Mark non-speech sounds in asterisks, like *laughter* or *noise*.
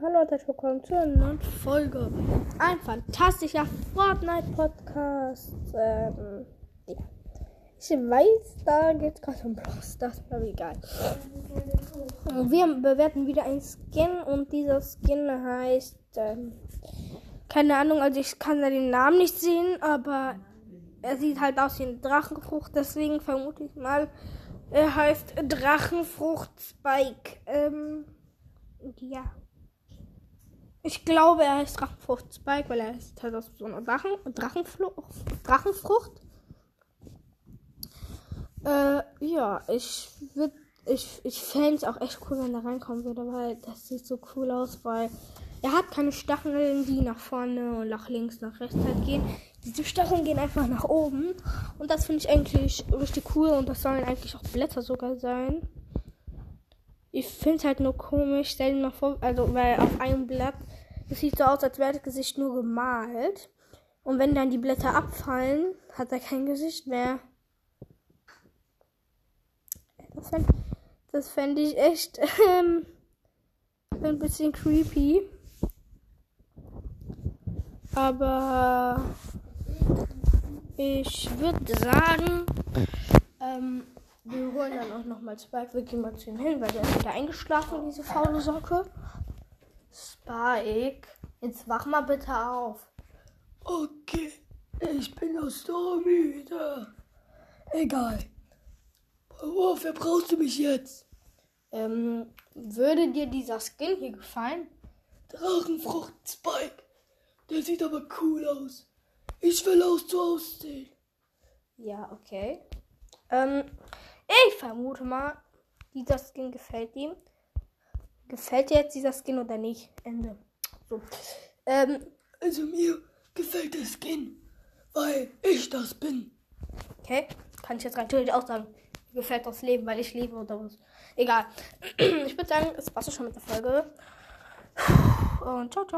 Hallo und herzlich willkommen zu einer neuen Folge. Ein fantastischer Fortnite-Podcast. Ähm, ja. Ich weiß, da geht es gerade um Bros. Das ist aber egal. Wir bewerten wieder einen Skin und dieser Skin heißt, ähm, keine Ahnung, also ich kann da den Namen nicht sehen, aber er sieht halt aus wie eine Drachenfrucht, deswegen vermute ich mal, er heißt Drachenfrucht Spike. Ähm, ja. Ich glaube, er heißt Drachenfrucht Spike, weil er ist halt aus so einer Drachen, Drachenflucht, Drachenfrucht. Äh, ja, ich würde, ich, ich fände es auch echt cool, wenn er reinkommen würde, weil das sieht so cool aus, weil er hat keine Stacheln, die nach vorne und nach links, nach rechts halt gehen. Diese Stacheln gehen einfach nach oben. Und das finde ich eigentlich richtig cool. Und das sollen eigentlich auch Blätter sogar sein. Ich finde es halt nur komisch. Stell dir mal vor, also, weil auf einem Blatt, es sieht so aus, als wäre das Gesicht nur gemalt. Und wenn dann die Blätter abfallen, hat er kein Gesicht mehr. Das fände das fänd ich echt *laughs* ähm, ein bisschen creepy. Aber ich würde sagen, ähm, wir holen dann auch nochmal Spike. Wir gehen mal zu ihm hin, weil der ist wieder eingeschlafen, diese faule Socke. Spike, jetzt wach mal bitte auf. Okay, ich bin doch so müde. Egal. Wofür brauchst du mich jetzt? Ähm, würde dir dieser Skin hier gefallen? Drachenfrucht Spike. Der sieht aber cool aus. Ich will auch so aussehen. Ja, okay. Ähm, ich vermute mal, dieser Skin gefällt ihm. Gefällt dir jetzt dieser Skin oder nicht? Ende. So. Ähm, Also mir gefällt der Skin, weil ich das bin. okay. Kann ich jetzt theoretisch auch sagen. Mir gefällt das Leben, weil ich lebe oder was. Egal. *clears throat* Ich würde sagen, es war's schon mit der Folge. Und ciao, ciao.